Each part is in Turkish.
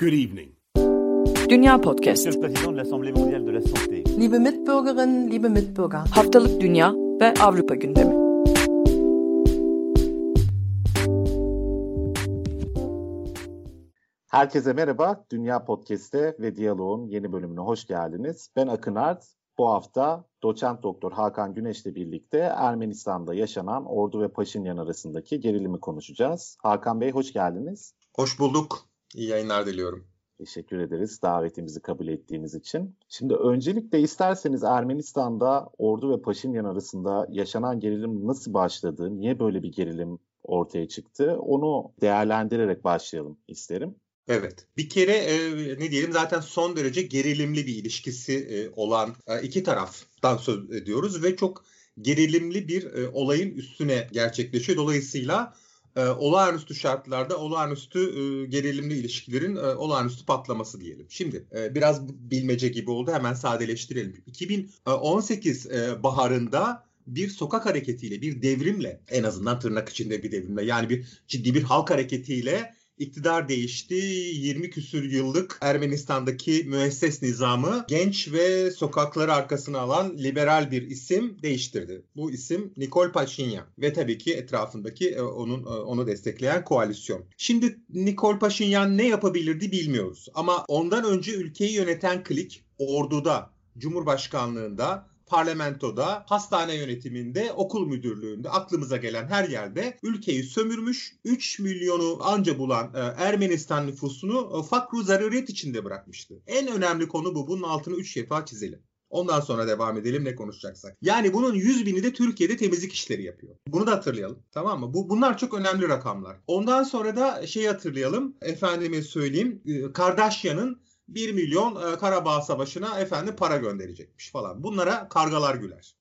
Good evening. Dünya Podcast. Liebe Mitbürgerinnen, liebe Mitbürger. Haftalık Dünya ve Avrupa gündemi. Herkese merhaba. Dünya Podcast'te ve Diyalog'un yeni bölümüne hoş geldiniz. Ben Akın Art. Bu hafta doçent doktor Hakan Güneş'le birlikte Ermenistan'da yaşanan Ordu ve Paşinyan arasındaki gerilimi konuşacağız. Hakan Bey hoş geldiniz. Hoş bulduk. İyi yayınlar diliyorum. Teşekkür ederiz davetimizi kabul ettiğiniz için. Şimdi öncelikle isterseniz Ermenistan'da Ordu ve Paşinyan arasında yaşanan gerilim nasıl başladı, niye böyle bir gerilim ortaya çıktı onu değerlendirerek başlayalım isterim. Evet. Bir kere e, ne diyelim zaten son derece gerilimli bir ilişkisi e, olan e, iki taraftan söz ediyoruz ve çok gerilimli bir e, olayın üstüne gerçekleşiyor. Dolayısıyla e, olağanüstü şartlarda olağanüstü e, gerilimli ilişkilerin e, olağanüstü patlaması diyelim. Şimdi e, biraz bilmece gibi oldu hemen sadeleştirelim. 2018 e, baharında bir sokak hareketiyle, bir devrimle en azından tırnak içinde bir devrimle yani bir ciddi bir halk hareketiyle iktidar değişti. 20 küsür yıllık Ermenistan'daki müesses nizamı genç ve sokakları arkasına alan liberal bir isim değiştirdi. Bu isim Nikol Paşinyan ve tabii ki etrafındaki e, onun e, onu destekleyen koalisyon. Şimdi Nikol Paşinyan ne yapabilirdi bilmiyoruz ama ondan önce ülkeyi yöneten klik orduda, Cumhurbaşkanlığında parlamentoda, hastane yönetiminde, okul müdürlüğünde aklımıza gelen her yerde ülkeyi sömürmüş, 3 milyonu anca bulan e, Ermenistan nüfusunu e, fakru zaruret içinde bırakmıştı. En önemli konu bu. Bunun altını 3 defa çizelim. Ondan sonra devam edelim ne konuşacaksak. Yani bunun 100 bini de Türkiye'de temizlik işleri yapıyor. Bunu da hatırlayalım. Tamam mı? Bu bunlar çok önemli rakamlar. Ondan sonra da şey hatırlayalım. Efendime söyleyeyim. E, Kardashian'ın 1 milyon e, Karabağ Savaşı'na efendim para gönderecekmiş falan. Bunlara kargalar güler.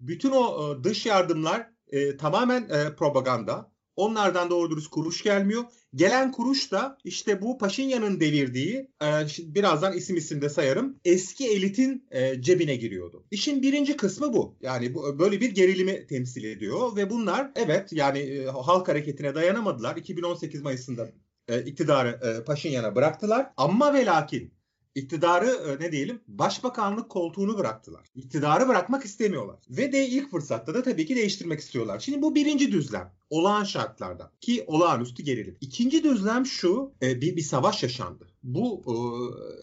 Bütün o e, dış yardımlar e, tamamen e, propaganda. Onlardan doğru dürüst kuruş gelmiyor. Gelen kuruş da işte bu Paşinyan'ın devirdiği, e, birazdan isim isim de sayarım, eski elitin e, cebine giriyordu. İşin birinci kısmı bu. Yani bu böyle bir gerilimi temsil ediyor ve bunlar evet yani e, halk hareketine dayanamadılar. 2018 Mayıs'ında e, iktidarı e, Paşinyan'a bıraktılar. Ama ve lakin iktidarı e, ne diyelim başbakanlık koltuğunu bıraktılar. İktidarı bırakmak istemiyorlar. Ve de ilk fırsatta da tabii ki değiştirmek istiyorlar. Şimdi bu birinci düzlem. Olağan şartlarda ki olağanüstü gerilim. İkinci düzlem şu e, bir, bir savaş yaşandı. Bu e,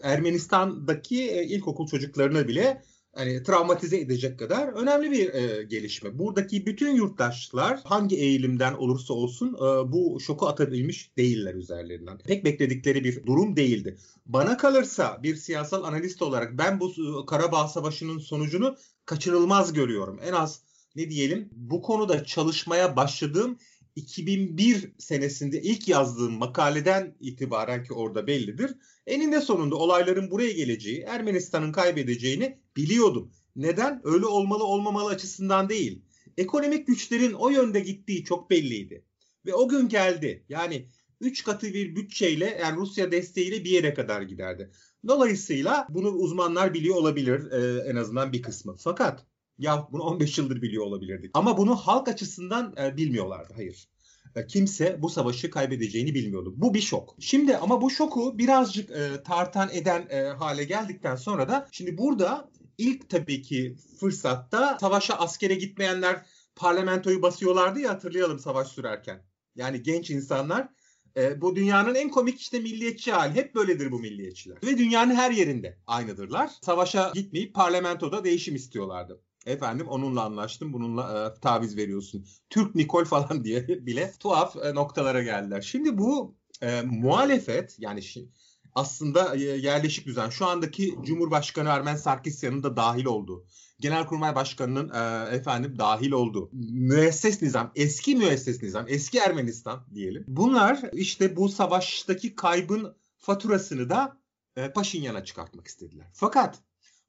Ermenistan'daki e, ilkokul çocuklarına bile hani travmatize edecek kadar önemli bir e, gelişme. Buradaki bütün yurttaşlar hangi eğilimden olursa olsun e, bu şoku atabilmiş değiller üzerlerinden. Pek bekledikleri bir durum değildi. Bana kalırsa bir siyasal analist olarak ben bu e, Karabağ Savaşı'nın sonucunu kaçınılmaz görüyorum. En az ne diyelim bu konuda çalışmaya başladığım 2001 senesinde ilk yazdığım makaleden itibaren ki orada bellidir. Eninde sonunda olayların buraya geleceği, Ermenistan'ın kaybedeceğini biliyordum. Neden? Öyle olmalı olmamalı açısından değil. Ekonomik güçlerin o yönde gittiği çok belliydi. Ve o gün geldi. Yani 3 katı bir bütçeyle yani Rusya desteğiyle bir yere kadar giderdi. Dolayısıyla bunu uzmanlar biliyor olabilir e, en azından bir kısmı. Fakat ya bunu 15 yıldır biliyor olabilirdik. Ama bunu halk açısından e, bilmiyorlardı. Hayır. E, kimse bu savaşı kaybedeceğini bilmiyordu. Bu bir şok. Şimdi ama bu şoku birazcık e, tartan eden e, hale geldikten sonra da şimdi burada ilk tabii ki fırsatta savaşa askere gitmeyenler parlamentoyu basıyorlardı ya hatırlayalım savaş sürerken. Yani genç insanlar e, bu dünyanın en komik işte milliyetçi hali. Hep böyledir bu milliyetçiler. Ve dünyanın her yerinde aynıdırlar. Savaşa gitmeyip parlamentoda değişim istiyorlardı. Efendim onunla anlaştım bununla e, taviz veriyorsun. Türk Nikol falan diye bile tuhaf e, noktalara geldiler. Şimdi bu e, muhalefet yani şi, aslında e, yerleşik düzen şu andaki Cumhurbaşkanı Ermen Sarkisyan'ın da dahil olduğu. Genelkurmay Başkanı'nın e, efendim dahil olduğu müesses nizam, eski müesses nizam, eski Ermenistan diyelim. Bunlar işte bu savaştaki kaybın faturasını da e, Paşinyan'a çıkartmak istediler. Fakat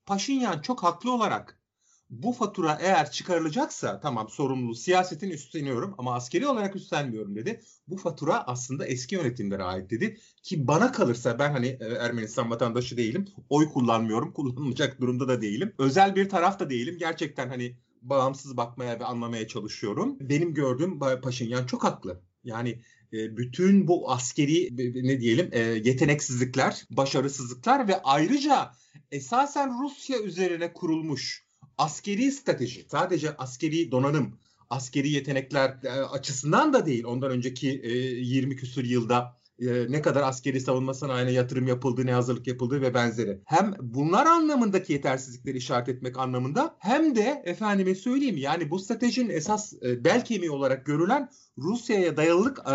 Paşinyan çok haklı olarak bu fatura eğer çıkarılacaksa tamam sorumluluğu siyasetin üstleniyorum ama askeri olarak üstlenmiyorum dedi. Bu fatura aslında eski yönetimlere ait dedi. Ki bana kalırsa ben hani Ermenistan vatandaşı değilim. Oy kullanmıyorum. Kullanılacak durumda da değilim. Özel bir taraf da değilim. Gerçekten hani bağımsız bakmaya ve anlamaya çalışıyorum. Benim gördüğüm Paşinyan çok haklı. Yani e, bütün bu askeri ne diyelim e, yeteneksizlikler, başarısızlıklar ve ayrıca esasen Rusya üzerine kurulmuş askeri strateji, sadece askeri donanım, askeri yetenekler e, açısından da değil. Ondan önceki 20 küsur yılda ne kadar askeri savunma sanayine yatırım yapıldı, ne hazırlık yapıldı ve benzeri. Hem bunlar anlamındaki yetersizlikleri işaret etmek anlamında hem de efendime söyleyeyim yani bu stratejinin esas bel kemiği olarak görülen Rusya'ya dayalılık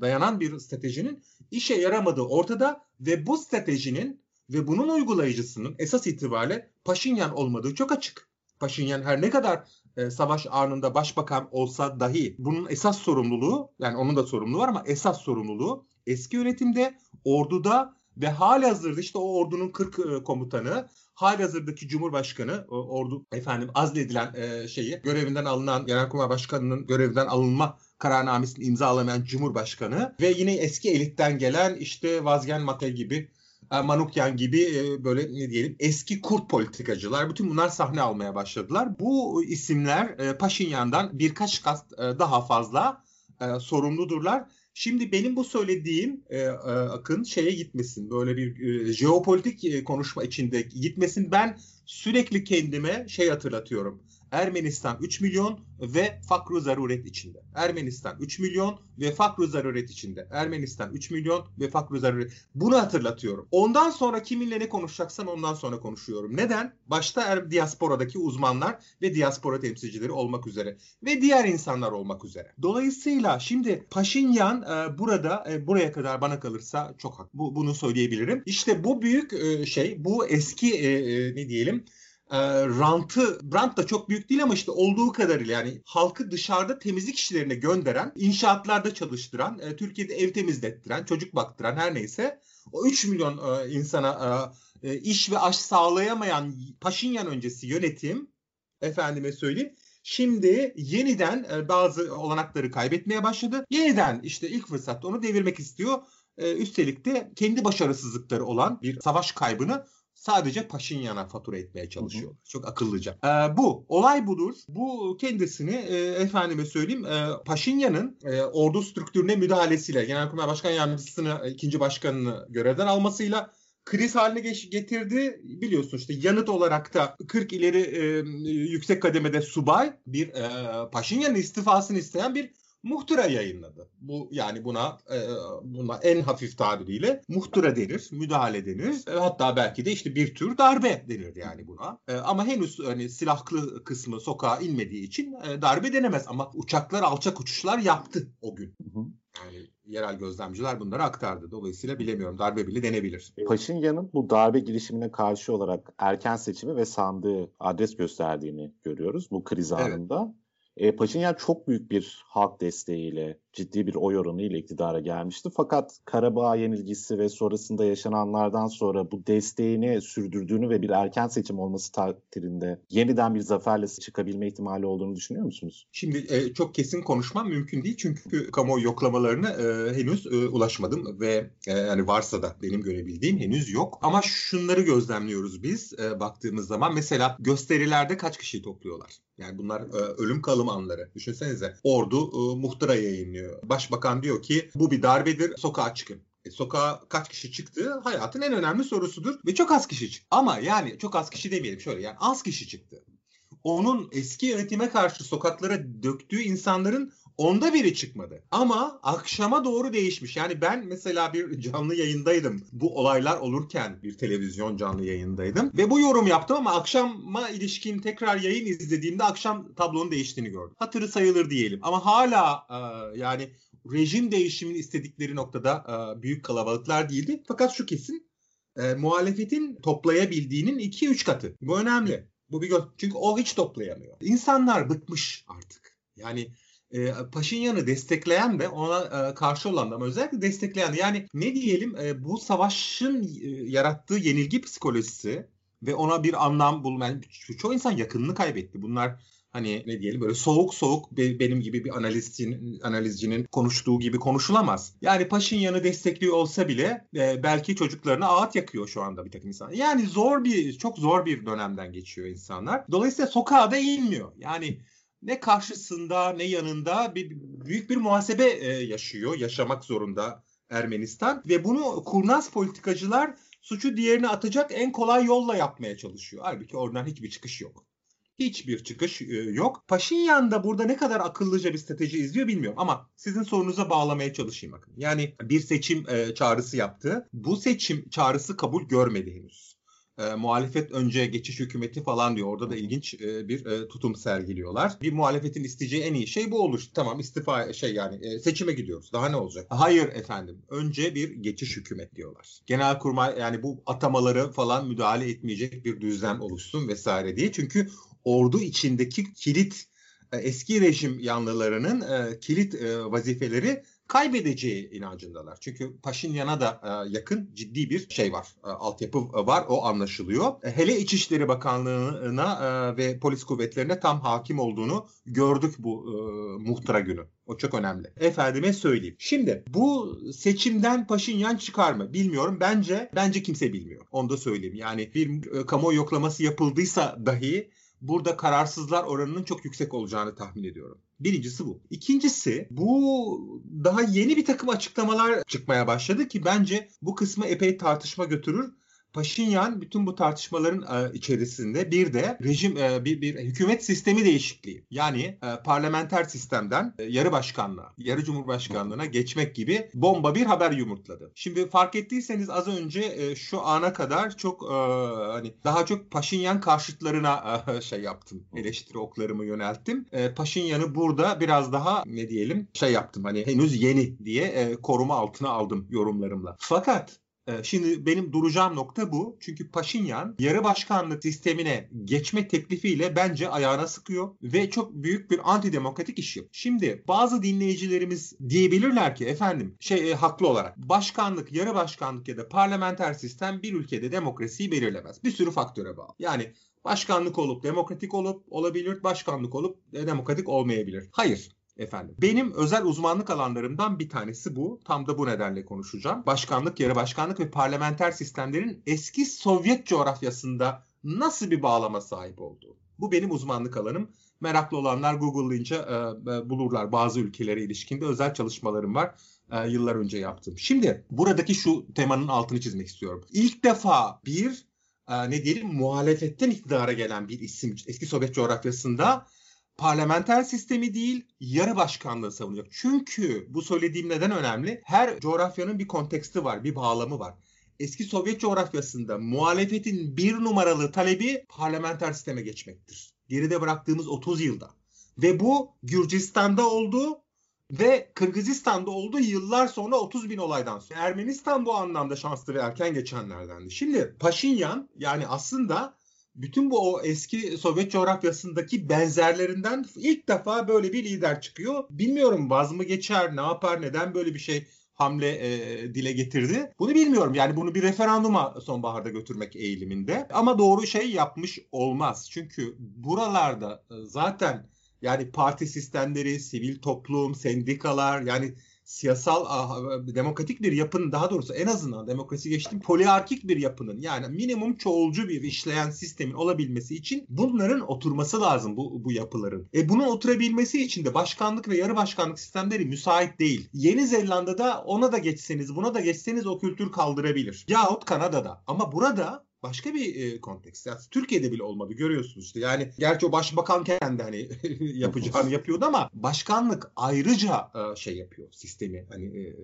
dayanan bir stratejinin işe yaramadığı ortada ve bu stratejinin ve bunun uygulayıcısının esas itibariyle Paşinyan olmadığı çok açık. Paşinyan her ne kadar e, savaş anında başbakan olsa dahi bunun esas sorumluluğu yani onun da sorumluluğu var ama esas sorumluluğu eski yönetimde, orduda ve hali hazırda işte o ordunun 40 e, komutanı, hali hazırdaki Cumhurbaşkanı, ordu efendim azledilen e, şeyi, görevinden alınan Genelkurmay Başkanı'nın görevinden alınma kararnamesini imzalamayan Cumhurbaşkanı ve yine eski elitten gelen işte Vazgen Mate gibi Manukyan gibi e, böyle ne diyelim eski kurt politikacılar bütün bunlar sahne almaya başladılar. Bu isimler e, Paşinyan'dan birkaç kat daha fazla sorumludurlar. Şimdi benim bu söylediğim akın şeye gitmesin. Böyle bir jeopolitik konuşma içinde gitmesin. Ben sürekli kendime şey hatırlatıyorum. Ermenistan 3 milyon ve fakru zaruret içinde. Ermenistan 3 milyon ve fakru zaruret içinde. Ermenistan 3 milyon ve fakru zaruret. Bunu hatırlatıyorum. Ondan sonra kiminle ne konuşacaksam ondan sonra konuşuyorum. Neden? Başta er, diasporadaki uzmanlar ve diaspora temsilcileri olmak üzere ve diğer insanlar olmak üzere. Dolayısıyla şimdi Paşinyan e, burada e, buraya kadar bana kalırsa çok hak. Bu, bunu söyleyebilirim. İşte bu büyük e, şey, bu eski e, e, ne diyelim e, rantı, rant da çok büyük değil ama işte olduğu kadarıyla yani halkı dışarıda temizlik işlerine gönderen, inşaatlarda çalıştıran, e, Türkiye'de ev temizlettiren, çocuk baktıran her neyse o 3 milyon e, insana e, e, iş ve aş sağlayamayan Paşinyan öncesi yönetim efendime söyleyeyim Şimdi yeniden e, bazı olanakları kaybetmeye başladı. Yeniden işte ilk fırsatta onu devirmek istiyor. E, üstelik de kendi başarısızlıkları olan bir savaş kaybını sadece Paşinyan'a fatura etmeye çalışıyor. Hı hı. Çok akıllıca. Ee, bu olay budur. Bu kendisini e, efendime söyleyeyim e, Paşinyan'ın e, ordu strüktürüne müdahalesiyle Genelkurmay Başkan Yardımcısını e, ikinci başkanını görevden almasıyla kriz haline getirdi. Biliyorsun işte yanıt olarak da 40 ileri e, yüksek kademede subay bir e, Paşinyan'ın istifasını isteyen bir muhtıra yayınladı. Bu yani buna e, buna en hafif tabiriyle muhtıra denir, müdahale denir. E, hatta belki de işte bir tür darbe denir yani buna. E, ama henüz hani silahlı kısmı sokağa inmediği için e, darbe denemez ama uçaklar alçak uçuşlar yaptı o gün. Hı hı. Yani yerel gözlemciler bunları aktardı. Dolayısıyla bilemiyorum darbe bile denebilir. Paşinyan'ın bu darbe girişimine karşı olarak erken seçimi ve sandığı adres gösterdiğini görüyoruz bu kriz evet. anında. E, Paşinyan çok büyük bir halk desteğiyle, ciddi bir oy oranı ile iktidara gelmişti. Fakat Karabağ yenilgisi ve sonrasında yaşananlardan sonra bu desteğini sürdürdüğünü ve bir erken seçim olması takdirinde yeniden bir zaferle çıkabilme ihtimali olduğunu düşünüyor musunuz? Şimdi e, çok kesin konuşmam mümkün değil çünkü kamuoyu yoklamalarına e, henüz e, ulaşmadım ve e, yani varsa da benim görebildiğim henüz yok. Ama şunları gözlemliyoruz biz e, baktığımız zaman mesela gösterilerde kaç kişi topluyorlar? Yani bunlar e, ölüm kalım anları. Düşünsenize ordu e, muhtıra yayınlıyor. Başbakan diyor ki bu bir darbedir sokağa çıkın. E, sokağa kaç kişi çıktı hayatın en önemli sorusudur. Ve çok az kişi çıktı. Ama yani çok az kişi demeyelim şöyle yani az kişi çıktı. Onun eski yönetime karşı sokaklara döktüğü insanların Onda biri çıkmadı. Ama akşama doğru değişmiş. Yani ben mesela bir canlı yayındaydım. Bu olaylar olurken bir televizyon canlı yayındaydım. Ve bu yorum yaptım ama akşama ilişkin tekrar yayın izlediğimde akşam tablonun değiştiğini gördüm. Hatırı sayılır diyelim. Ama hala e, yani rejim değişimini istedikleri noktada e, büyük kalabalıklar değildi. Fakat şu kesin e, muhalefetin toplayabildiğinin 2-3 katı. Bu önemli. Bu bir gö- Çünkü o hiç toplayamıyor. İnsanlar bıkmış artık. Yani e, Paşinyan'ı destekleyen de ona e, karşı olan da ama özellikle destekleyen de yani ne diyelim e, bu savaşın e, yarattığı yenilgi psikolojisi ve ona bir anlam bulmayan yani çoğu insan yakınını kaybetti. Bunlar hani ne diyelim böyle soğuk soğuk benim gibi bir analizcinin, analizcinin konuştuğu gibi konuşulamaz. Yani Paşinyan'ı destekliyor olsa bile e, belki çocuklarına ağıt yakıyor şu anda bir takım insan. Yani zor bir çok zor bir dönemden geçiyor insanlar. Dolayısıyla sokağa da inmiyor. Yani ne karşısında ne yanında bir büyük bir muhasebe e, yaşıyor, yaşamak zorunda Ermenistan ve bunu kurnaz politikacılar suçu diğerine atacak en kolay yolla yapmaya çalışıyor. Halbuki oradan hiçbir çıkış yok. Hiçbir çıkış e, yok. Paşinyan da burada ne kadar akıllıca bir strateji izliyor bilmiyorum ama sizin sorunuza bağlamaya çalışayım bakın. Yani bir seçim e, çağrısı yaptı. Bu seçim çağrısı kabul görmedi henüz e, muhalefet önce geçiş hükümeti falan diyor. Orada da ilginç e, bir e, tutum sergiliyorlar. Bir muhalefetin isteyeceği en iyi şey bu olur. Tamam istifa şey yani e, seçime gidiyoruz. Daha ne olacak? Hayır efendim. Önce bir geçiş hükümet diyorlar. Genelkurmay yani bu atamaları falan müdahale etmeyecek bir düzen oluşsun vesaire diye. Çünkü ordu içindeki kilit e, eski rejim yanlılarının e, kilit e, vazifeleri kaybedeceği inancındalar. Çünkü Paşinyan'a da e, yakın ciddi bir şey var. E, altyapı var o anlaşılıyor. E, hele İçişleri Bakanlığı'na e, ve polis kuvvetlerine tam hakim olduğunu gördük bu e, muhtıra günü. O çok önemli. Efendime söyleyeyim. Şimdi bu seçimden Paşinyan çıkar mı? Bilmiyorum. Bence bence kimse bilmiyor. Onu da söyleyeyim. Yani bir e, kamuoyu yoklaması yapıldıysa dahi burada kararsızlar oranının çok yüksek olacağını tahmin ediyorum. Birincisi bu. İkincisi bu daha yeni bir takım açıklamalar çıkmaya başladı ki bence bu kısmı epey tartışma götürür. Paşinyan bütün bu tartışmaların e, içerisinde bir de rejim e, bir, bir hükümet sistemi değişikliği yani e, parlamenter sistemden yarı başkanlığa, yarı cumhurbaşkanlığına geçmek gibi bomba bir haber yumurtladı. Şimdi fark ettiyseniz az önce şu ana kadar çok hani daha çok Paşinyan karşıtlarına şey yaptım. Eleştiri oklarımı yönelttim. Paşinyan'ı burada biraz daha ne diyelim şey yaptım. Hani henüz yeni diye koruma altına aldım yorumlarımla. Fakat şimdi benim duracağım nokta bu. Çünkü Paşinyan yarı başkanlık sistemine geçme teklifiyle bence ayağına sıkıyor ve çok büyük bir antidemokratik iş yapıyor. Şimdi bazı dinleyicilerimiz diyebilirler ki efendim şey e, haklı olarak başkanlık, yarı başkanlık ya da parlamenter sistem bir ülkede demokrasiyi belirlemez. Bir sürü faktöre bağlı. Yani başkanlık olup demokratik olup olabilir, başkanlık olup e, demokratik olmayabilir. Hayır. Efendim. Benim özel uzmanlık alanlarımdan bir tanesi bu. Tam da bu nedenle konuşacağım. Başkanlık, yarı başkanlık ve parlamenter sistemlerin eski Sovyet coğrafyasında nasıl bir bağlama sahip olduğu. Bu benim uzmanlık alanım. Meraklı olanlar Google'layınca e, e, bulurlar bazı ülkelere ilişkinde özel çalışmalarım var. E, yıllar önce yaptım. Şimdi buradaki şu temanın altını çizmek istiyorum. İlk defa bir e, ne diyelim muhalefetten iktidara gelen bir isim eski Sovyet coğrafyasında parlamenter sistemi değil yarı başkanlığı savunuyor. Çünkü bu söylediğim neden önemli? Her coğrafyanın bir konteksti var, bir bağlamı var. Eski Sovyet coğrafyasında muhalefetin bir numaralı talebi parlamenter sisteme geçmektir. Geride bıraktığımız 30 yılda. Ve bu Gürcistan'da oldu ve Kırgızistan'da oldu yıllar sonra 30 bin olaydan sonra. Ermenistan bu anlamda şanslı ve erken geçenlerdendi. Şimdi Paşinyan yani aslında bütün bu o eski Sovyet coğrafyasındaki benzerlerinden ilk defa böyle bir lider çıkıyor. Bilmiyorum vaz mı geçer, ne yapar, neden böyle bir şey hamle e, dile getirdi. Bunu bilmiyorum. Yani bunu bir referanduma sonbaharda götürmek eğiliminde. Ama doğru şey yapmış olmaz. Çünkü buralarda e, zaten yani parti sistemleri, sivil toplum, sendikalar yani siyasal demokratik bir yapının daha doğrusu en azından demokrasi geçtim poliarkik bir yapının yani minimum çoğulcu bir işleyen sistemin olabilmesi için bunların oturması lazım bu, bu yapıların. E bunun oturabilmesi için de başkanlık ve yarı başkanlık sistemleri müsait değil. Yeni Zelanda'da ona da geçseniz buna da geçseniz o kültür kaldırabilir. Yahut Kanada'da. Ama burada başka bir e, kontekst. Yani Türkiye'de bile olmadı görüyorsunuz işte. Yani gerçi o başbakan kendi hani yapacağını yapıyordu ama başkanlık ayrıca e, şey yapıyor sistemi hani e,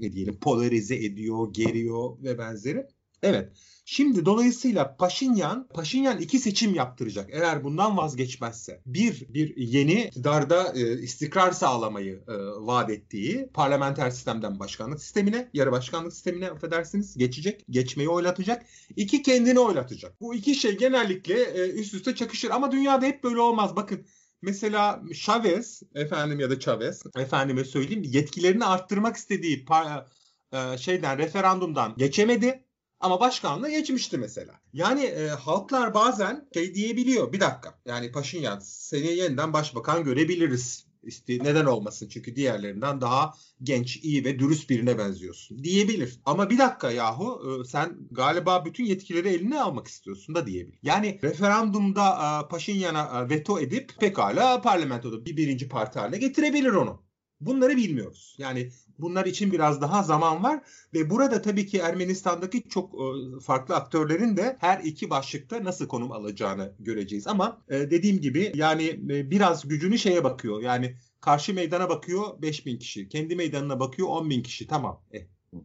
ne diyelim polarize ediyor, geriyor ve benzeri. Evet. Şimdi dolayısıyla Paşinyan, Paşinyan iki seçim yaptıracak eğer bundan vazgeçmezse. Bir, bir yeni iktidarda e, istikrar sağlamayı e, vaat ettiği parlamenter sistemden başkanlık sistemine, yarı başkanlık sistemine affedersiniz geçecek, geçmeyi oylatacak. İki kendini oylatacak. Bu iki şey genellikle e, üst üste çakışır ama dünyada hep böyle olmaz. Bakın mesela Chavez efendim ya da Chavez efendime söyleyeyim yetkilerini arttırmak istediği par- e, şeyden referandumdan geçemedi ama başkanlığı geçmişti mesela. Yani e, halklar bazen şey diyebiliyor. Bir dakika yani Paşinyan seni yeniden başbakan görebiliriz İşte neden olmasın? Çünkü diğerlerinden daha genç, iyi ve dürüst birine benziyorsun diyebilir. Ama bir dakika yahu e, sen galiba bütün yetkileri eline almak istiyorsun da diyebilir. Yani referandumda e, Paşinyan'a e, veto edip pekala parlamentoda bir birinci parti haline getirebilir onu. Bunları bilmiyoruz. Yani bunlar için biraz daha zaman var ve burada tabii ki Ermenistan'daki çok farklı aktörlerin de her iki başlıkta nasıl konum alacağını göreceğiz. Ama dediğim gibi yani biraz gücünü şeye bakıyor. Yani karşı meydana bakıyor 5000 kişi. Kendi meydanına bakıyor 10 bin kişi. Tamam. Eh,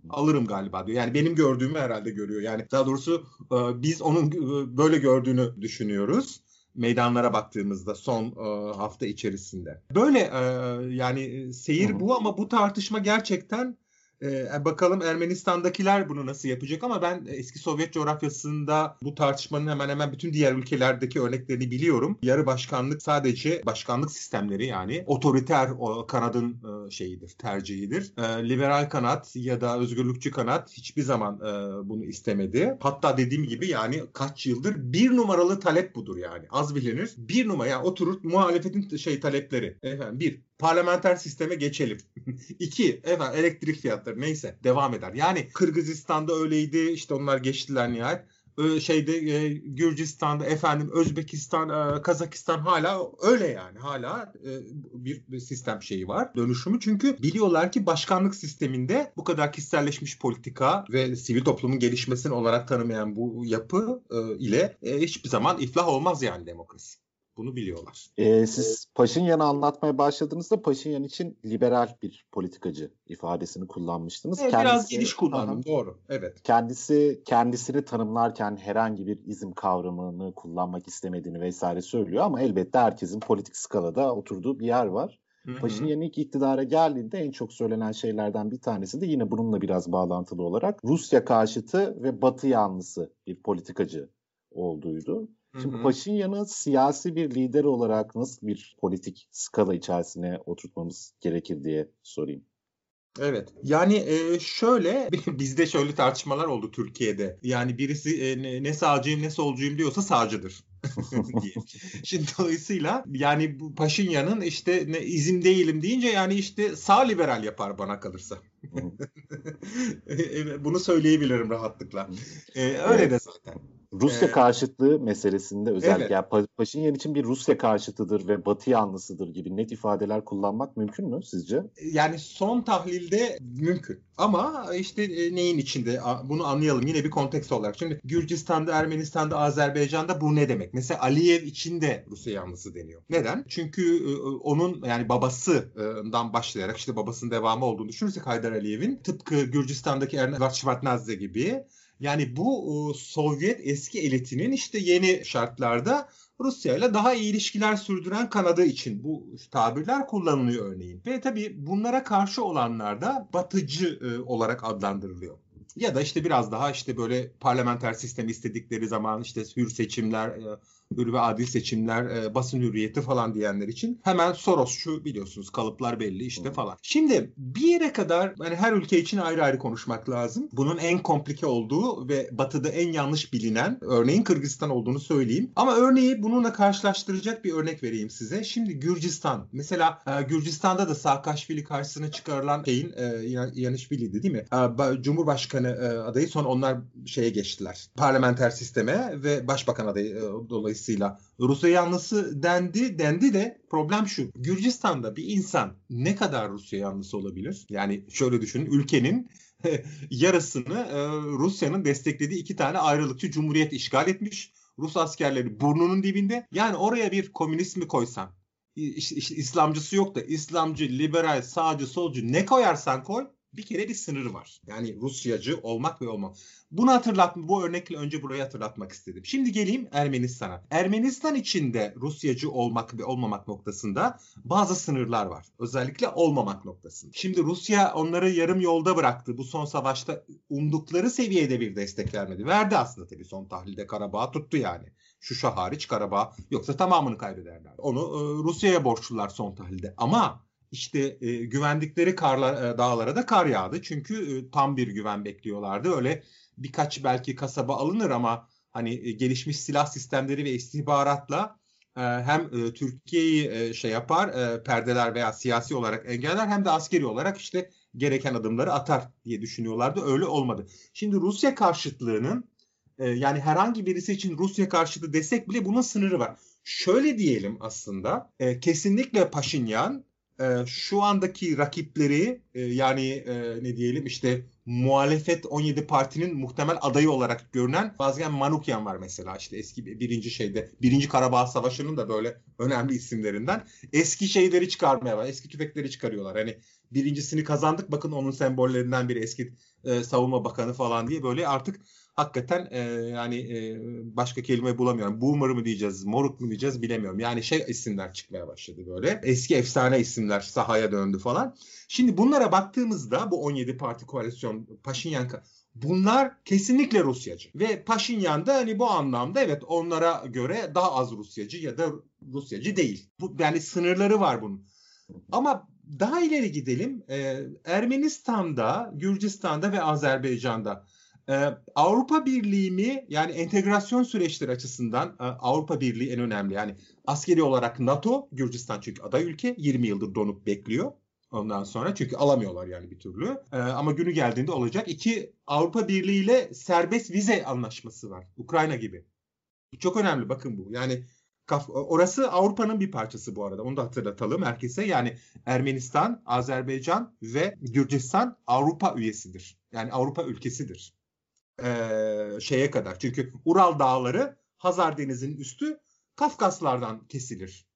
alırım galiba diyor. Yani benim gördüğümü herhalde görüyor. Yani daha doğrusu biz onun böyle gördüğünü düşünüyoruz meydanlara baktığımızda son e, hafta içerisinde. Böyle e, yani seyir bu ama bu tartışma gerçekten ee, bakalım Ermenistan'dakiler bunu nasıl yapacak ama ben eski Sovyet coğrafyasında bu tartışmanın hemen hemen bütün diğer ülkelerdeki örneklerini biliyorum. Yarı başkanlık sadece başkanlık sistemleri yani otoriter kanadın e, şeyidir, tercihidir. E, liberal kanat ya da özgürlükçü kanat hiçbir zaman e, bunu istemedi. Hatta dediğim gibi yani kaç yıldır bir numaralı talep budur yani. Az bilinir. Bir numara yani oturur muhalefetin şey talepleri. Efendim bir parlamenter sisteme geçelim. İki, efendim elektrik fiyatları neyse devam eder. Yani Kırgızistan'da öyleydi işte onlar geçtiler nihayet. Şeyde e, Gürcistan'da efendim Özbekistan, e, Kazakistan hala öyle yani. Hala e, bir sistem şeyi var. Dönüşümü çünkü biliyorlar ki başkanlık sisteminde bu kadar kişiselleşmiş politika ve sivil toplumun gelişmesini olarak tanımayan bu yapı ile hiçbir zaman iflah olmaz yani demokrasi. Bunu biliyorlar. Ee, siz Paşinyan'ı anlatmaya başladığınızda Paşinyan için liberal bir politikacı ifadesini kullanmıştınız. Evet, kendisi, biraz geniş kullandım doğru. Evet. Kendisi kendisini tanımlarken herhangi bir izim kavramını kullanmak istemediğini vesaire söylüyor ama elbette herkesin politik skalada oturduğu bir yer var. Paşinyan ilk iktidara geldiğinde en çok söylenen şeylerden bir tanesi de yine bununla biraz bağlantılı olarak Rusya karşıtı ve Batı yanlısı bir politikacı olduğuydu. Şimdi hı Paşinyan'ı siyasi bir lider olarak nasıl bir politik skala içerisine oturtmamız gerekir diye sorayım. Evet. Yani e, şöyle bizde şöyle tartışmalar oldu Türkiye'de. Yani birisi e, ne, ne sağcıyım ne solcuyum diyorsa sağcıdır. Şimdi dolayısıyla yani bu Paşinyan'ın işte ne izim değilim deyince yani işte sağ liberal yapar bana kalırsa. Bunu söyleyebilirim rahatlıkla. Ee, öyle evet. de zaten. Rusya ee, karşıtlığı meselesinde özellikle evet. yani Paşinyan için bir Rusya karşıtıdır ve Batı yanlısıdır gibi net ifadeler kullanmak mümkün mü sizce? Yani son tahlilde mümkün. Ama işte e, neyin içinde bunu anlayalım yine bir konteks olarak. Şimdi Gürcistan'da, Ermenistan'da, Azerbaycan'da bu ne demek? Mesela Aliyev için de Rusya yanlısı deniyor. Neden? Çünkü e, onun yani babasından başlayarak işte babasının devamı olduğunu düşünürsek Haydar Aliyev'in tıpkı Gürcistan'daki Ernest Shevardnadze gibi yani bu Sovyet eski elitinin işte yeni şartlarda Rusya ile daha iyi ilişkiler sürdüren kanadı için bu tabirler kullanılıyor örneğin. Ve tabii bunlara karşı olanlar da batıcı e, olarak adlandırılıyor. Ya da işte biraz daha işte böyle parlamenter sistem istedikleri zaman işte hür seçimler, e, hür ve adil seçimler, e, basın hürriyeti falan diyenler için hemen Soros şu biliyorsunuz kalıplar belli işte falan. Şimdi bir yere kadar hani her ülke için ayrı ayrı konuşmak lazım. Bunun en komplike olduğu ve batıda en yanlış bilinen örneğin Kırgızistan olduğunu söyleyeyim. Ama örneği bununla karşılaştıracak bir örnek vereyim size. Şimdi Gürcistan. Mesela e, Gürcistan'da da Saakashvili karşısına çıkarılan şeyin e, Yanishvili'ydi değil mi? E, Cumhurbaşkanı e, adayı son onlar şeye geçtiler. Parlamenter sisteme ve başbakan adayı e, dolayısıyla dolayısıyla Rusya yanlısı dendi dendi de problem şu. Gürcistan'da bir insan ne kadar Rusya yanlısı olabilir? Yani şöyle düşünün ülkenin yarısını e, Rusya'nın desteklediği iki tane ayrılıkçı cumhuriyet işgal etmiş. Rus askerleri burnunun dibinde. Yani oraya bir komünist mi koysan, İslamcısı yok da İslamcı, liberal, sağcı, solcu ne koyarsan koy bir kere bir sınırı var. Yani Rusyacı olmak ve olmak. Bunu hatırlatma, bu örnekle önce burayı hatırlatmak istedim. Şimdi geleyim Ermenistan'a. Ermenistan içinde Rusyacı olmak ve olmamak noktasında bazı sınırlar var. Özellikle olmamak noktasında. Şimdi Rusya onları yarım yolda bıraktı. Bu son savaşta umdukları seviyede bir destek vermedi. Verdi aslında tabii son tahlilde Karabağ tuttu yani. Şuşa hariç Karabağ yoksa tamamını kaybederler. Onu e, Rusya'ya borçlular son tahlilde. Ama işte e, güvendikleri karlar, e, dağlara da kar yağdı. Çünkü e, tam bir güven bekliyorlardı. Öyle birkaç belki kasaba alınır ama hani e, gelişmiş silah sistemleri ve istihbaratla e, hem e, Türkiye'yi e, şey yapar, e, perdeler veya siyasi olarak engeller hem de askeri olarak işte gereken adımları atar diye düşünüyorlardı. Öyle olmadı. Şimdi Rusya karşıtlığının e, yani herhangi birisi için Rusya karşıtı desek bile bunun sınırı var. Şöyle diyelim aslında e, kesinlikle Paşinyan e, şu andaki rakipleri e, yani e, ne diyelim işte muhalefet 17 partinin muhtemel adayı olarak görünen Vazgen Manukyan var mesela. İşte eski birinci şeyde birinci Karabağ Savaşı'nın da böyle önemli isimlerinden. Eski şeyleri çıkarmaya var eski tüfekleri çıkarıyorlar. Hani birincisini kazandık bakın onun sembollerinden biri eski e, savunma bakanı falan diye böyle artık hakikaten e, yani e, başka kelime bulamıyorum. Boomer mı diyeceğiz, moruk mu diyeceğiz bilemiyorum. Yani şey isimler çıkmaya başladı böyle. Eski efsane isimler sahaya döndü falan. Şimdi bunlara baktığımızda bu 17 parti koalisyon Paşinyan bunlar kesinlikle Rusyacı. Ve Paşinyan da hani bu anlamda evet onlara göre daha az Rusyacı ya da Rusyacı değil. Bu, yani sınırları var bunun. Ama daha ileri gidelim. Ee, Ermenistan'da, Gürcistan'da ve Azerbaycan'da ee, Avrupa Birliği mi yani entegrasyon süreçleri açısından e, Avrupa Birliği en önemli. Yani askeri olarak NATO, Gürcistan çünkü aday ülke 20 yıldır donup bekliyor. Ondan sonra çünkü alamıyorlar yani bir türlü. Ee, ama günü geldiğinde olacak. İki Avrupa Birliği ile serbest vize anlaşması var. Ukrayna gibi. Çok önemli bakın bu. Yani orası Avrupa'nın bir parçası bu arada. Onu da hatırlatalım herkese. Yani Ermenistan, Azerbaycan ve Gürcistan Avrupa üyesidir. Yani Avrupa ülkesidir e, şeye kadar. Çünkü Ural Dağları Hazar Denizi'nin üstü Kafkaslardan kesilir.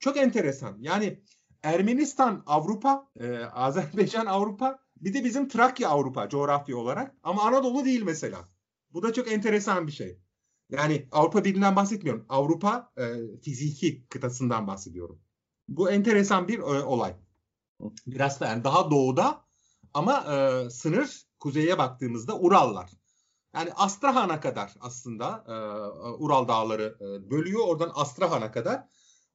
Çok enteresan. Yani Ermenistan Avrupa, e, Azerbaycan Avrupa, bir de bizim Trakya Avrupa coğrafya olarak ama Anadolu değil mesela. Bu da çok enteresan bir şey. Yani Avrupa Birliği'nden bahsetmiyorum. Avrupa e, fiziki kıtasından bahsediyorum. Bu enteresan bir e, olay. Biraz da yani daha doğuda ama e, sınır kuzeye baktığımızda Urallar. Yani Astrahan'a kadar aslında e, Ural Dağları e, bölüyor. Oradan Astrahan'a kadar.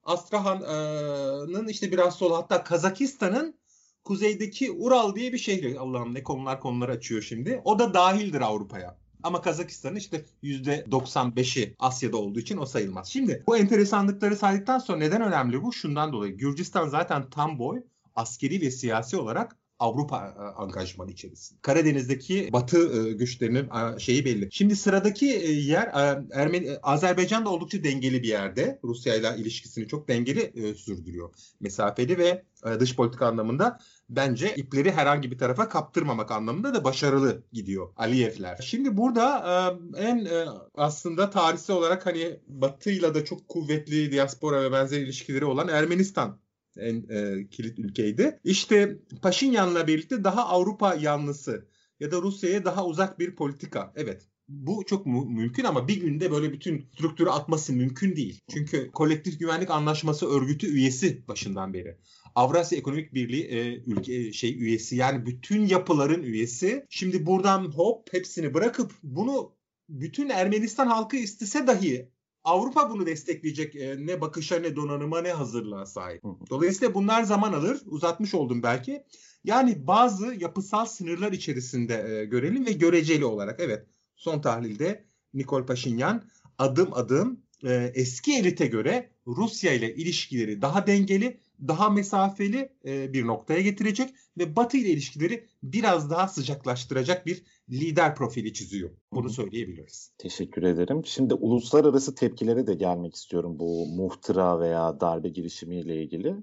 Astrahan'ın işte biraz sol hatta Kazakistan'ın kuzeydeki Ural diye bir şehri. Allah'ım ne konular konuları açıyor şimdi. O da dahildir Avrupa'ya. Ama Kazakistan'ın işte %95'i Asya'da olduğu için o sayılmaz. Şimdi bu enteresanlıkları saydıktan sonra neden önemli bu? Şundan dolayı Gürcistan zaten tam boy askeri ve siyasi olarak Avrupa e, angajmanı içerisinde. Karadeniz'deki Batı e, güçlerinin e, şeyi belli. Şimdi sıradaki yer Ermeni Azerbaycan da oldukça dengeli bir yerde. Rusya ile ilişkisini çok dengeli sürdürüyor. Mesafeli ve dış politika anlamında bence ipleri herhangi bir tarafa kaptırmamak anlamında da başarılı gidiyor Aliyevler. Şimdi burada en aslında tarihsel olarak hani Batı'yla da çok kuvvetli diaspora ve benzer ilişkileri olan Ermenistan en e, kilit ülkeydi. İşte Paşinyan'la birlikte daha Avrupa yanlısı ya da Rusya'ya daha uzak bir politika. Evet bu çok mu- mümkün ama bir günde böyle bütün strüktürü atması mümkün değil. Çünkü kolektif güvenlik anlaşması örgütü üyesi başından beri. Avrasya Ekonomik Birliği e, ülke e, şey üyesi yani bütün yapıların üyesi. Şimdi buradan hop hepsini bırakıp bunu bütün Ermenistan halkı istese dahi Avrupa bunu destekleyecek e, ne bakışa ne donanıma ne hazırlığa sahip. Dolayısıyla bunlar zaman alır. Uzatmış oldum belki. Yani bazı yapısal sınırlar içerisinde e, görelim ve göreceli olarak evet son tahlilde Nikol Paşinyan adım adım e, eski elite göre Rusya ile ilişkileri daha dengeli, daha mesafeli e, bir noktaya getirecek ve Batı ile ilişkileri biraz daha sıcaklaştıracak bir lider profili çiziyor. Bunu söyleyebiliriz. Teşekkür ederim. Şimdi uluslararası tepkilere de gelmek istiyorum bu muhtıra veya darbe girişimiyle ilgili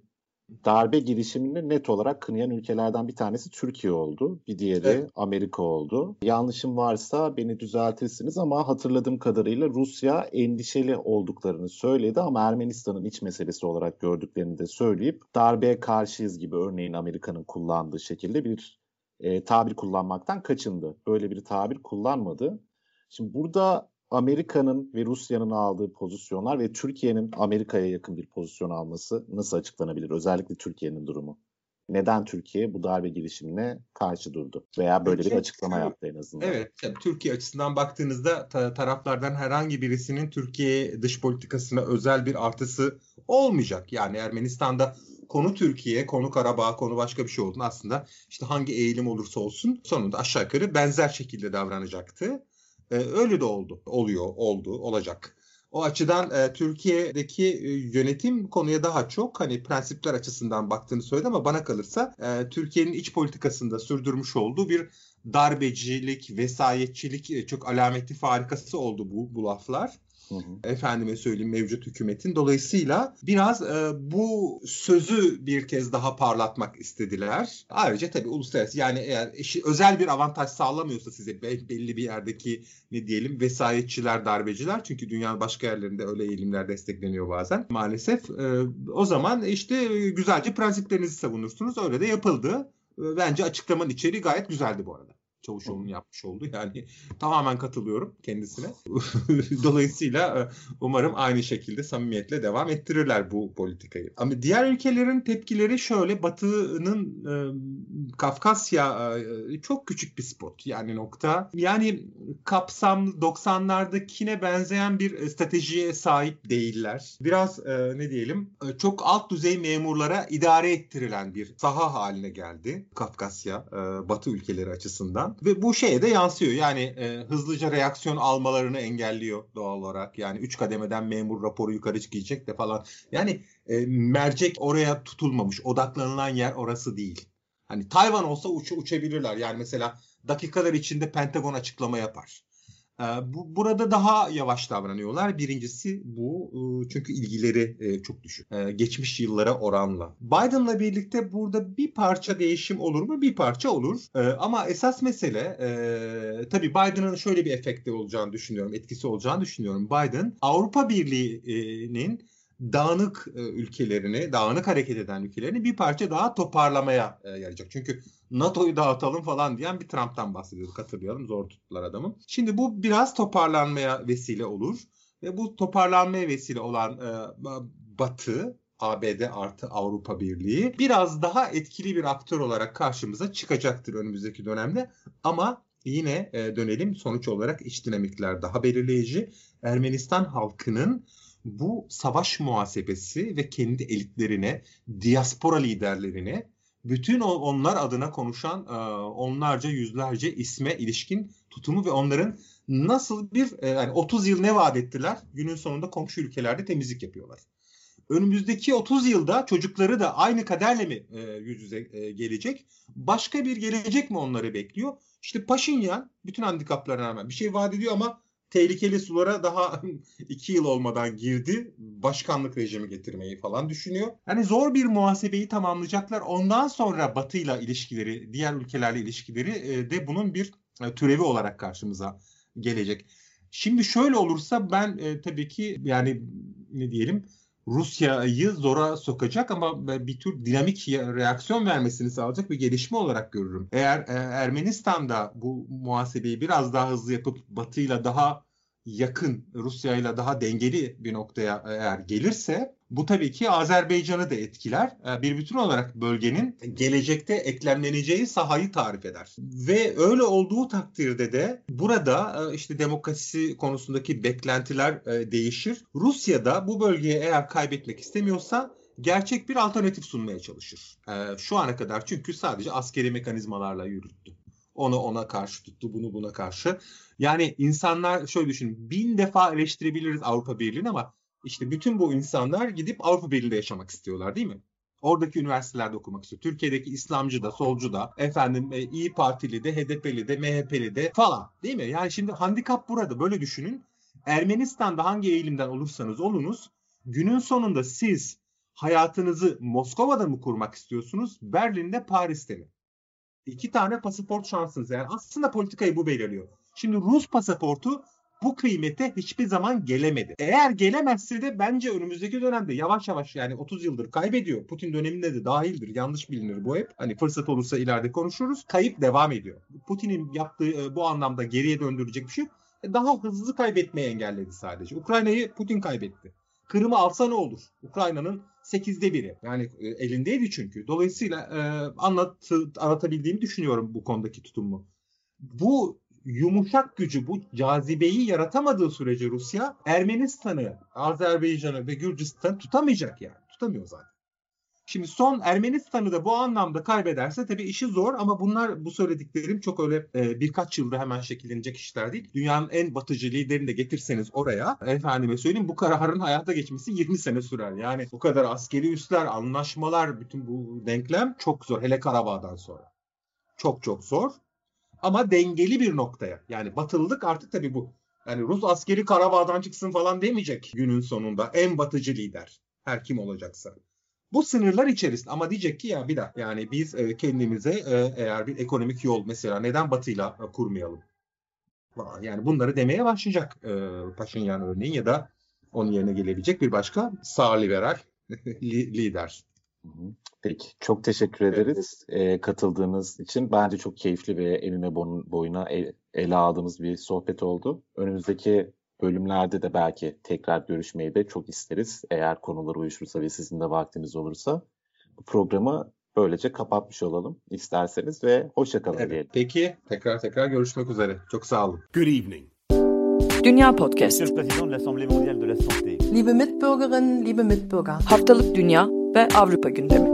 darbe girişimini net olarak kınayan ülkelerden bir tanesi Türkiye oldu. Bir diğeri evet. Amerika oldu. Yanlışım varsa beni düzeltirsiniz ama hatırladığım kadarıyla Rusya endişeli olduklarını söyledi ama Ermenistan'ın iç meselesi olarak gördüklerini de söyleyip darbeye karşıyız gibi örneğin Amerika'nın kullandığı şekilde bir e, tabir kullanmaktan kaçındı. Böyle bir tabir kullanmadı. Şimdi burada Amerika'nın ve Rusya'nın aldığı pozisyonlar ve Türkiye'nin Amerika'ya yakın bir pozisyon alması nasıl açıklanabilir? Özellikle Türkiye'nin durumu. Neden Türkiye bu darbe girişimine karşı durdu? Veya böyle bir açıklama yaptı en azından. Evet, yani Türkiye açısından baktığınızda ta- taraflardan herhangi birisinin Türkiye dış politikasına özel bir artısı olmayacak. Yani Ermenistan'da konu Türkiye, konu Karabağ, konu başka bir şey olduğunu aslında işte hangi eğilim olursa olsun sonunda aşağı yukarı benzer şekilde davranacaktı. Ee, öyle de oldu. Oluyor, oldu, olacak. O açıdan e, Türkiye'deki e, yönetim konuya daha çok hani prensipler açısından baktığını söyledi ama bana kalırsa e, Türkiye'nin iç politikasında sürdürmüş olduğu bir darbecilik, vesayetçilik e, çok alameti farikası oldu bu, bu laflar. Hı. Efendime söyleyeyim mevcut hükümetin. Dolayısıyla biraz e, bu sözü bir kez daha parlatmak istediler. Ayrıca tabii uluslararası yani eğer eşi, özel bir avantaj sağlamıyorsa size belli bir yerdeki ne diyelim vesayetçiler, darbeciler çünkü dünyanın başka yerlerinde öyle eğilimler destekleniyor bazen maalesef. E, o zaman işte güzelce prensiplerinizi savunursunuz. Öyle de yapıldı. E, bence açıklamanın içeriği gayet güzeldi bu arada. Çavuşoğlu'nun yapmış oldu. Yani tamamen katılıyorum kendisine. Dolayısıyla e, umarım aynı şekilde samimiyetle devam ettirirler bu politikayı. Ama diğer ülkelerin tepkileri şöyle Batı'nın e, Kafkasya e, çok küçük bir spot yani nokta. Yani kapsam 90'lardakine benzeyen bir stratejiye sahip değiller. Biraz e, ne diyelim e, çok alt düzey memurlara idare ettirilen bir saha haline geldi Kafkasya e, Batı ülkeleri açısından. Ve bu şeye de yansıyor. Yani e, hızlıca reaksiyon almalarını engelliyor doğal olarak. Yani üç kademeden memur raporu yukarı çıkacak de falan. Yani e, mercek oraya tutulmamış. Odaklanılan yer orası değil. Hani Tayvan olsa uç, uçabilirler. Yani mesela dakikalar içinde Pentagon açıklama yapar. Ee, bu, burada daha yavaş davranıyorlar. Birincisi bu e, çünkü ilgileri e, çok düşük. Ee, geçmiş yıllara oranla. Biden'la birlikte burada bir parça değişim olur mu? Bir parça olur. Ee, ama esas mesele e, tabii Biden'ın şöyle bir efekti olacağını düşünüyorum. Etkisi olacağını düşünüyorum. Biden Avrupa Birliği'nin dağınık ülkelerini, dağınık hareket eden ülkelerini bir parça daha toparlamaya yarayacak. Çünkü NATO'yu dağıtalım falan diyen bir Trump'tan bahsediyorduk hatırlayalım. Zor tuttular adamı. Şimdi bu biraz toparlanmaya vesile olur. Ve bu toparlanmaya vesile olan e, Batı ABD artı Avrupa Birliği biraz daha etkili bir aktör olarak karşımıza çıkacaktır önümüzdeki dönemde. Ama yine e, dönelim sonuç olarak iç dinamikler daha belirleyici. Ermenistan halkının bu savaş muhasebesi ve kendi elitlerine, diaspora liderlerine bütün onlar adına konuşan e, onlarca yüzlerce isme ilişkin tutumu ve onların nasıl bir e, yani 30 yıl ne vaat ettiler günün sonunda komşu ülkelerde temizlik yapıyorlar. Önümüzdeki 30 yılda çocukları da aynı kaderle mi e, yüz yüze gelecek? Başka bir gelecek mi onları bekliyor? İşte Paşinyan bütün handikaplarına rağmen bir şey vaat ediyor ama tehlikeli sulara daha iki yıl olmadan girdi. Başkanlık rejimi getirmeyi falan düşünüyor. Yani zor bir muhasebeyi tamamlayacaklar. Ondan sonra Batı ile ilişkileri, diğer ülkelerle ilişkileri e, de bunun bir e, türevi olarak karşımıza gelecek. Şimdi şöyle olursa ben e, tabii ki yani ne diyelim Rusya'yı zora sokacak ama bir tür dinamik reaksiyon vermesini sağlayacak bir gelişme olarak görürüm. Eğer e, Ermenistan'da bu muhasebeyi biraz daha hızlı yapıp Batı'yla daha yakın, Rusya'yla daha dengeli bir noktaya eğer gelirse bu tabii ki Azerbaycan'ı da etkiler. E, bir bütün olarak bölgenin gelecekte eklemleneceği sahayı tarif eder. Ve öyle olduğu takdirde de burada e, işte demokrasi konusundaki beklentiler e, değişir. Rusya da bu bölgeye eğer kaybetmek istemiyorsa gerçek bir alternatif sunmaya çalışır. Şu ana kadar çünkü sadece askeri mekanizmalarla yürüttü. Onu ona karşı tuttu, bunu buna karşı. Yani insanlar şöyle düşünün, bin defa eleştirebiliriz Avrupa Birliği'ni ama işte bütün bu insanlar gidip Avrupa Birliği'nde yaşamak istiyorlar değil mi? Oradaki üniversitelerde okumak istiyor. Türkiye'deki İslamcı da, solcu da, efendim e, İyi Partili de, HDP'li de, MHP'li de falan değil mi? Yani şimdi handikap burada. Böyle düşünün. Ermenistan'da hangi eğilimden olursanız olunuz, günün sonunda siz hayatınızı Moskova'da mı kurmak istiyorsunuz, Berlin'de, Paris'te mi? İki tane pasaport şansınız. Yani aslında politikayı bu belirliyor. Şimdi Rus pasaportu bu kıymete hiçbir zaman gelemedi. Eğer gelemezse de bence önümüzdeki dönemde yavaş yavaş yani 30 yıldır kaybediyor. Putin döneminde de dahildir. Yanlış bilinir bu hep. Hani fırsat olursa ileride konuşuruz. Kayıp devam ediyor. Putin'in yaptığı e, bu anlamda geriye döndürecek bir şey e, daha hızlı kaybetmeyi engelledi sadece. Ukrayna'yı Putin kaybetti. Kırım'ı alsa ne olur? Ukrayna'nın 8'de biri. Yani e, elindeydi çünkü. Dolayısıyla e, anlat, anlatabildiğimi düşünüyorum bu konudaki tutumu. Bu yumuşak gücü, bu cazibeyi yaratamadığı sürece Rusya Ermenistan'ı, Azerbaycan'ı ve Gürcistan'ı tutamayacak yani. Tutamıyor zaten. Şimdi son Ermenistan'ı da bu anlamda kaybederse tabii işi zor ama bunlar bu söylediklerim çok öyle e, birkaç yılda hemen şekillenecek işler değil. Dünyanın en batıcı liderini de getirseniz oraya efendime söyleyeyim bu kararın hayata geçmesi 20 sene sürer. Yani bu kadar askeri üsler, anlaşmalar, bütün bu denklem çok zor. Hele Karabağ'dan sonra. Çok çok zor. Ama dengeli bir noktaya. Yani batılılık artık tabii bu. Yani Rus askeri Karabağ'dan çıksın falan demeyecek günün sonunda. En batıcı lider. Her kim olacaksa. Bu sınırlar içerisinde ama diyecek ki ya bir dakika yani biz e, kendimize e, eğer bir ekonomik yol mesela neden batıyla e, kurmayalım? Yani bunları demeye başlayacak Paşinyan örneğin ya da onun yerine gelebilecek bir başka sağ liberal lider. Peki çok teşekkür ederiz e, katıldığınız için. Bence çok keyifli ve enine boyuna el, ele aldığımız bir sohbet oldu. Önümüzdeki bölümlerde de belki tekrar görüşmeyi de çok isteriz. Eğer konular uyuşursa ve sizin de vaktiniz olursa. Bu programı böylece kapatmış olalım isterseniz ve hoşçakalın evet, diyelim. Peki tekrar tekrar görüşmek üzere. Çok sağ olun. Good evening. Dünya Podcast. Monsieur le Président de l'Assemblée mondiale de la santé. Liebe Mitbürgerinnen, liebe Mitbürger. Haftalık Dünya ve Avrupa gündemi.